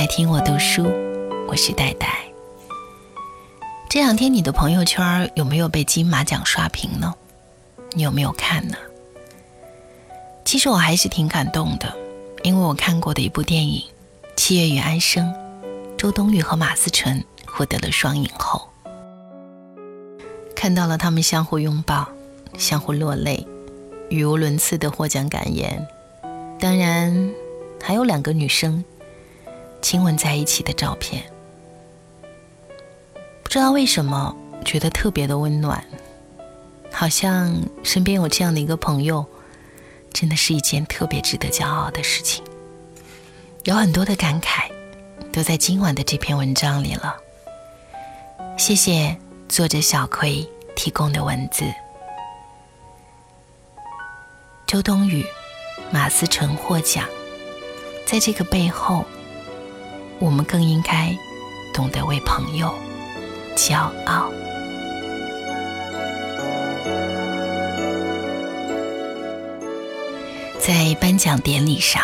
来听我读书，我是戴戴。这两天你的朋友圈有没有被金马奖刷屏呢？你有没有看呢？其实我还是挺感动的，因为我看过的一部电影《七月与安生》，周冬雨和马思纯获得了双影后，看到了他们相互拥抱、相互落泪、语无伦次的获奖感言，当然还有两个女生。亲吻在一起的照片，不知道为什么觉得特别的温暖，好像身边有这样的一个朋友，真的是一件特别值得骄傲的事情。有很多的感慨，都在今晚的这篇文章里了。谢谢作者小葵提供的文字。周冬雨、马思纯获奖，在这个背后。我们更应该懂得为朋友骄傲。在颁奖典礼上，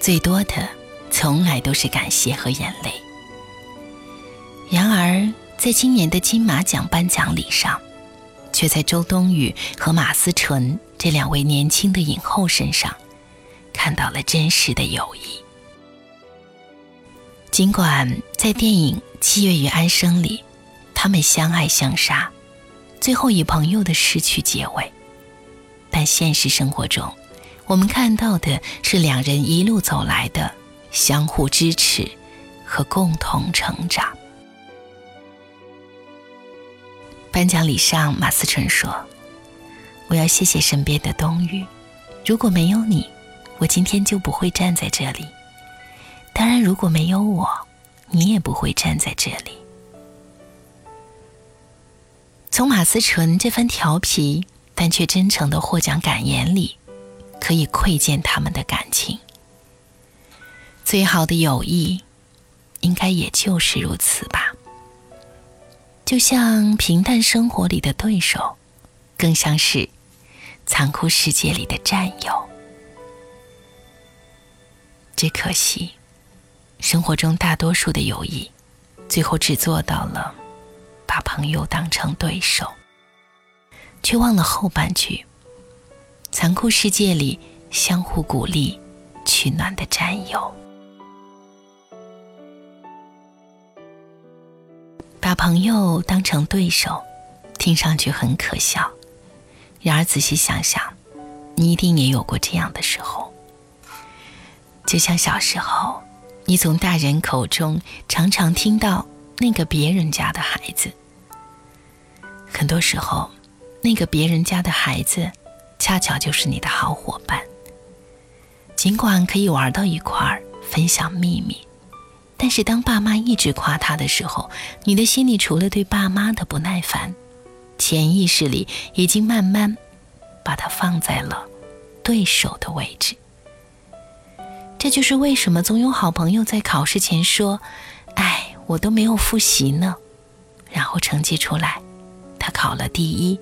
最多的从来都是感谢和眼泪。然而，在今年的金马奖颁奖礼上，却在周冬雨和马思纯这两位年轻的影后身上，看到了真实的友谊。尽管在电影《七月与安生》里，他们相爱相杀，最后以朋友的失去结尾，但现实生活中，我们看到的是两人一路走来的相互支持和共同成长。颁奖礼上，马思纯说：“我要谢谢身边的冬雨，如果没有你，我今天就不会站在这里。”当然，如果没有我，你也不会站在这里。从马思纯这番调皮但却真诚的获奖感言里，可以窥见他们的感情。最好的友谊，应该也就是如此吧。就像平淡生活里的对手，更像是残酷世界里的战友。只可惜。生活中大多数的友谊，最后只做到了把朋友当成对手，却忘了后半句：残酷世界里相互鼓励、取暖的战友。把朋友当成对手，听上去很可笑。然而仔细想想，你一定也有过这样的时候，就像小时候。你从大人口中常常听到那个别人家的孩子，很多时候，那个别人家的孩子，恰巧就是你的好伙伴。尽管可以玩到一块儿，分享秘密，但是当爸妈一直夸他的时候，你的心里除了对爸妈的不耐烦，潜意识里已经慢慢把他放在了对手的位置。这就是为什么总有好朋友在考试前说：“哎，我都没有复习呢。”然后成绩出来，他考了第一。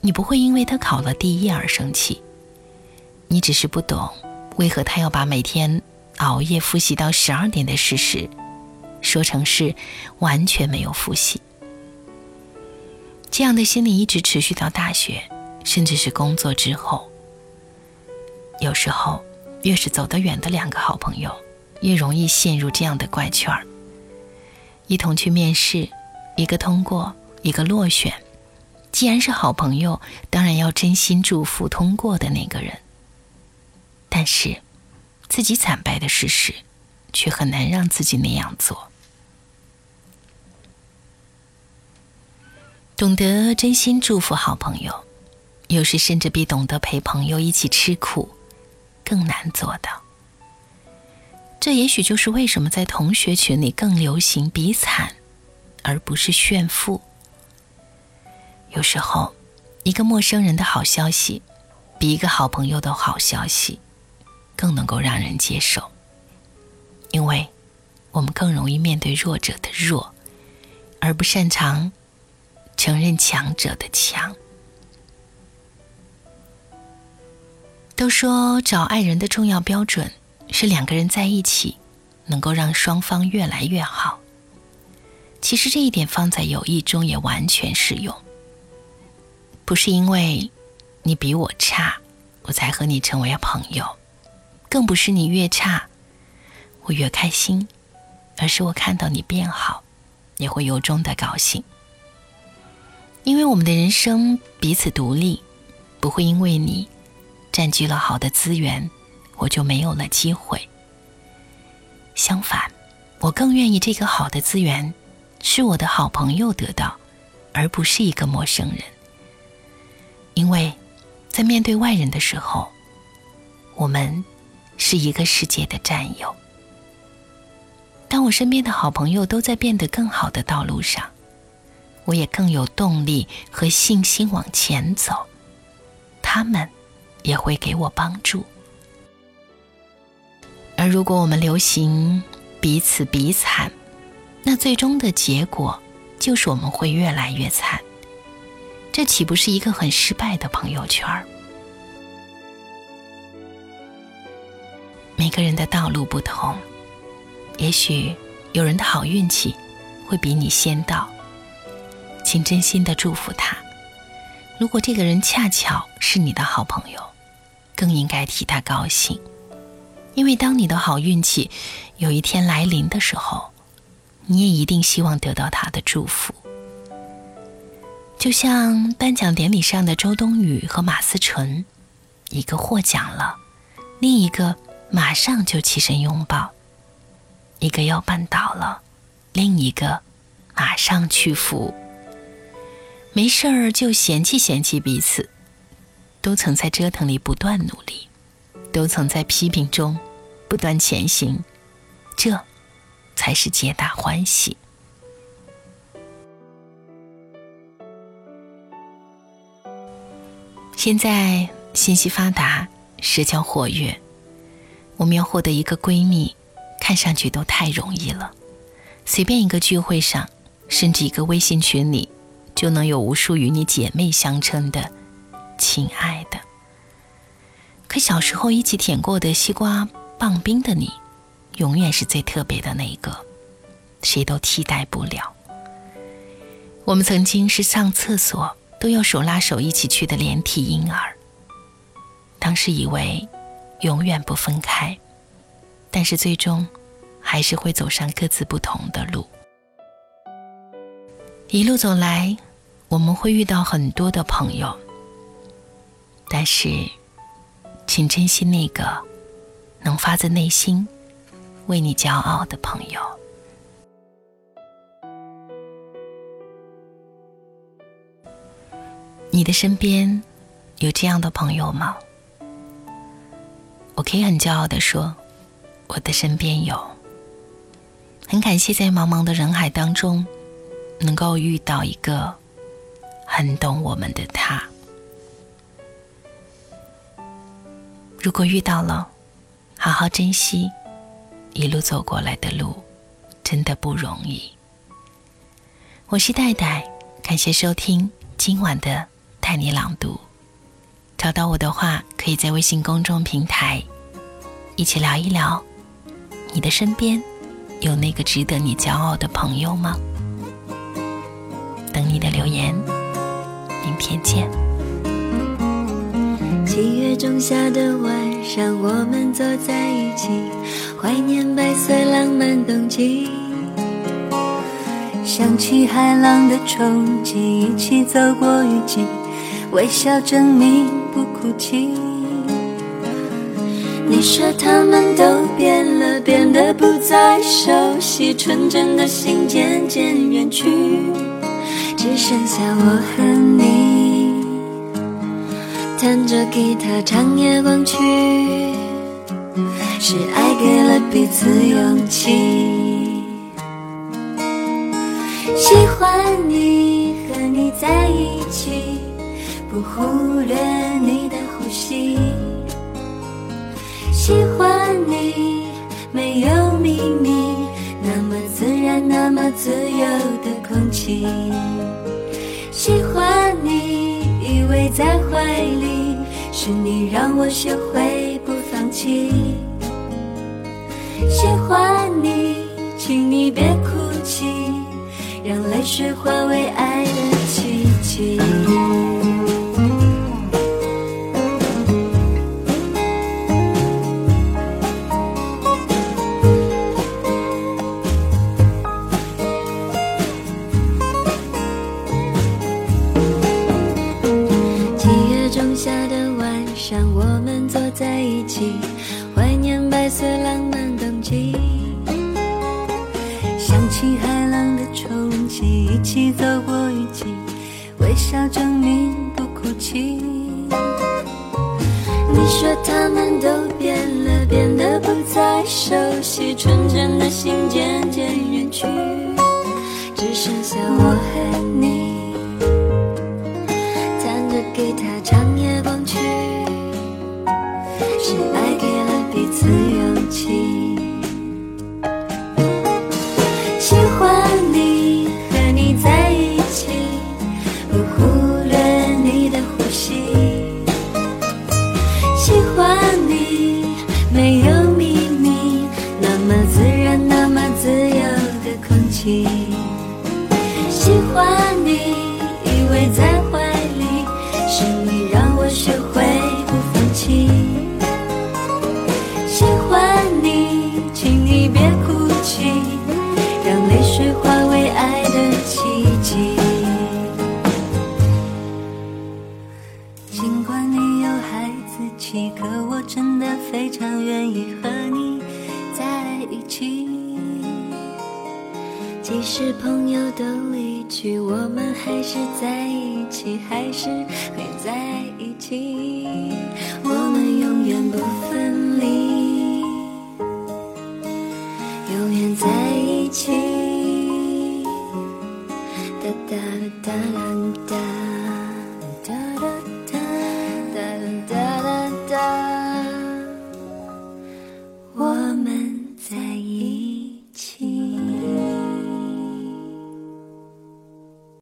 你不会因为他考了第一而生气，你只是不懂为何他要把每天熬夜复习到十二点的事实说成是完全没有复习。这样的心理一直持续到大学，甚至是工作之后。有时候。越是走得远的两个好朋友，越容易陷入这样的怪圈儿。一同去面试，一个通过，一个落选。既然是好朋友，当然要真心祝福通过的那个人。但是，自己惨败的事实，却很难让自己那样做。懂得真心祝福好朋友，有时甚至比懂得陪朋友一起吃苦。更难做到，这也许就是为什么在同学群里更流行比惨，而不是炫富。有时候，一个陌生人的好消息，比一个好朋友的好消息更能够让人接受，因为我们更容易面对弱者的弱，而不擅长承认强者的强。都说找爱人的重要标准是两个人在一起能够让双方越来越好。其实这一点放在友谊中也完全适用。不是因为你比我差，我才和你成为朋友；更不是你越差，我越开心，而是我看到你变好，也会由衷的高兴。因为我们的人生彼此独立，不会因为你占据了好的资源，我就没有了机会。相反，我更愿意这个好的资源。是我的好朋友得到，而不是一个陌生人。因为，在面对外人的时候，我们是一个世界的战友。当我身边的好朋友都在变得更好的道路上，我也更有动力和信心往前走。他们也会给我帮助。而如果我们流行彼此比惨，那最终的结果，就是我们会越来越惨。这岂不是一个很失败的朋友圈儿？每个人的道路不同，也许有人的好运气会比你先到，请真心的祝福他。如果这个人恰巧是你的好朋友，更应该替他高兴，因为当你的好运气有一天来临的时候。你也一定希望得到他的祝福，就像颁奖典礼上的周冬雨和马思纯，一个获奖了，另一个马上就起身拥抱；一个要绊倒了，另一个马上去扶。没事儿就嫌弃嫌弃彼此，都曾在折腾里不断努力，都曾在批评中不断前行，这。才是皆大欢喜。现在信息发达，社交活跃，我们要获得一个闺蜜，看上去都太容易了。随便一个聚会上，甚至一个微信群里，就能有无数与你姐妹相称的亲爱的。可小时候一起舔过的西瓜棒冰的你。永远是最特别的那一个，谁都替代不了。我们曾经是上厕所都要手拉手一起去的连体婴儿，当时以为永远不分开，但是最终还是会走上各自不同的路。一路走来，我们会遇到很多的朋友，但是，请珍惜那个能发自内心。为你骄傲的朋友，你的身边有这样的朋友吗？我可以很骄傲的说，我的身边有。很感谢在茫茫的人海当中，能够遇到一个很懂我们的他。如果遇到了，好好珍惜。一路走过来的路，真的不容易。我是戴戴，感谢收听今晚的带你朗读。找到我的话，可以在微信公众平台一起聊一聊。你的身边有那个值得你骄傲的朋友吗？等你的留言，明天见。七月仲夏的晚上，我们走在一起。怀念白色浪漫冬季，想起海浪的冲击，一起走过雨季，微笑证明不哭泣。你说他们都变了，变得不再熟悉，纯真的心渐渐远去，只剩下我和你，弹着吉他唱夜光曲。是爱给了彼此勇气，喜欢你和你在一起，不忽略你的呼吸。喜欢你没有秘密，那么自然，那么自由的空气。喜欢你偎在怀里是你让我学会不放弃。喜欢你请你别哭泣让泪水化为爱。想我们坐在一起，怀念白色浪漫冬季，想起海浪的冲击，一起走过雨季，微笑证明不哭泣，你说他们都变了，变得不再熟悉，纯真的心渐渐远去，只剩下我和你。喜欢。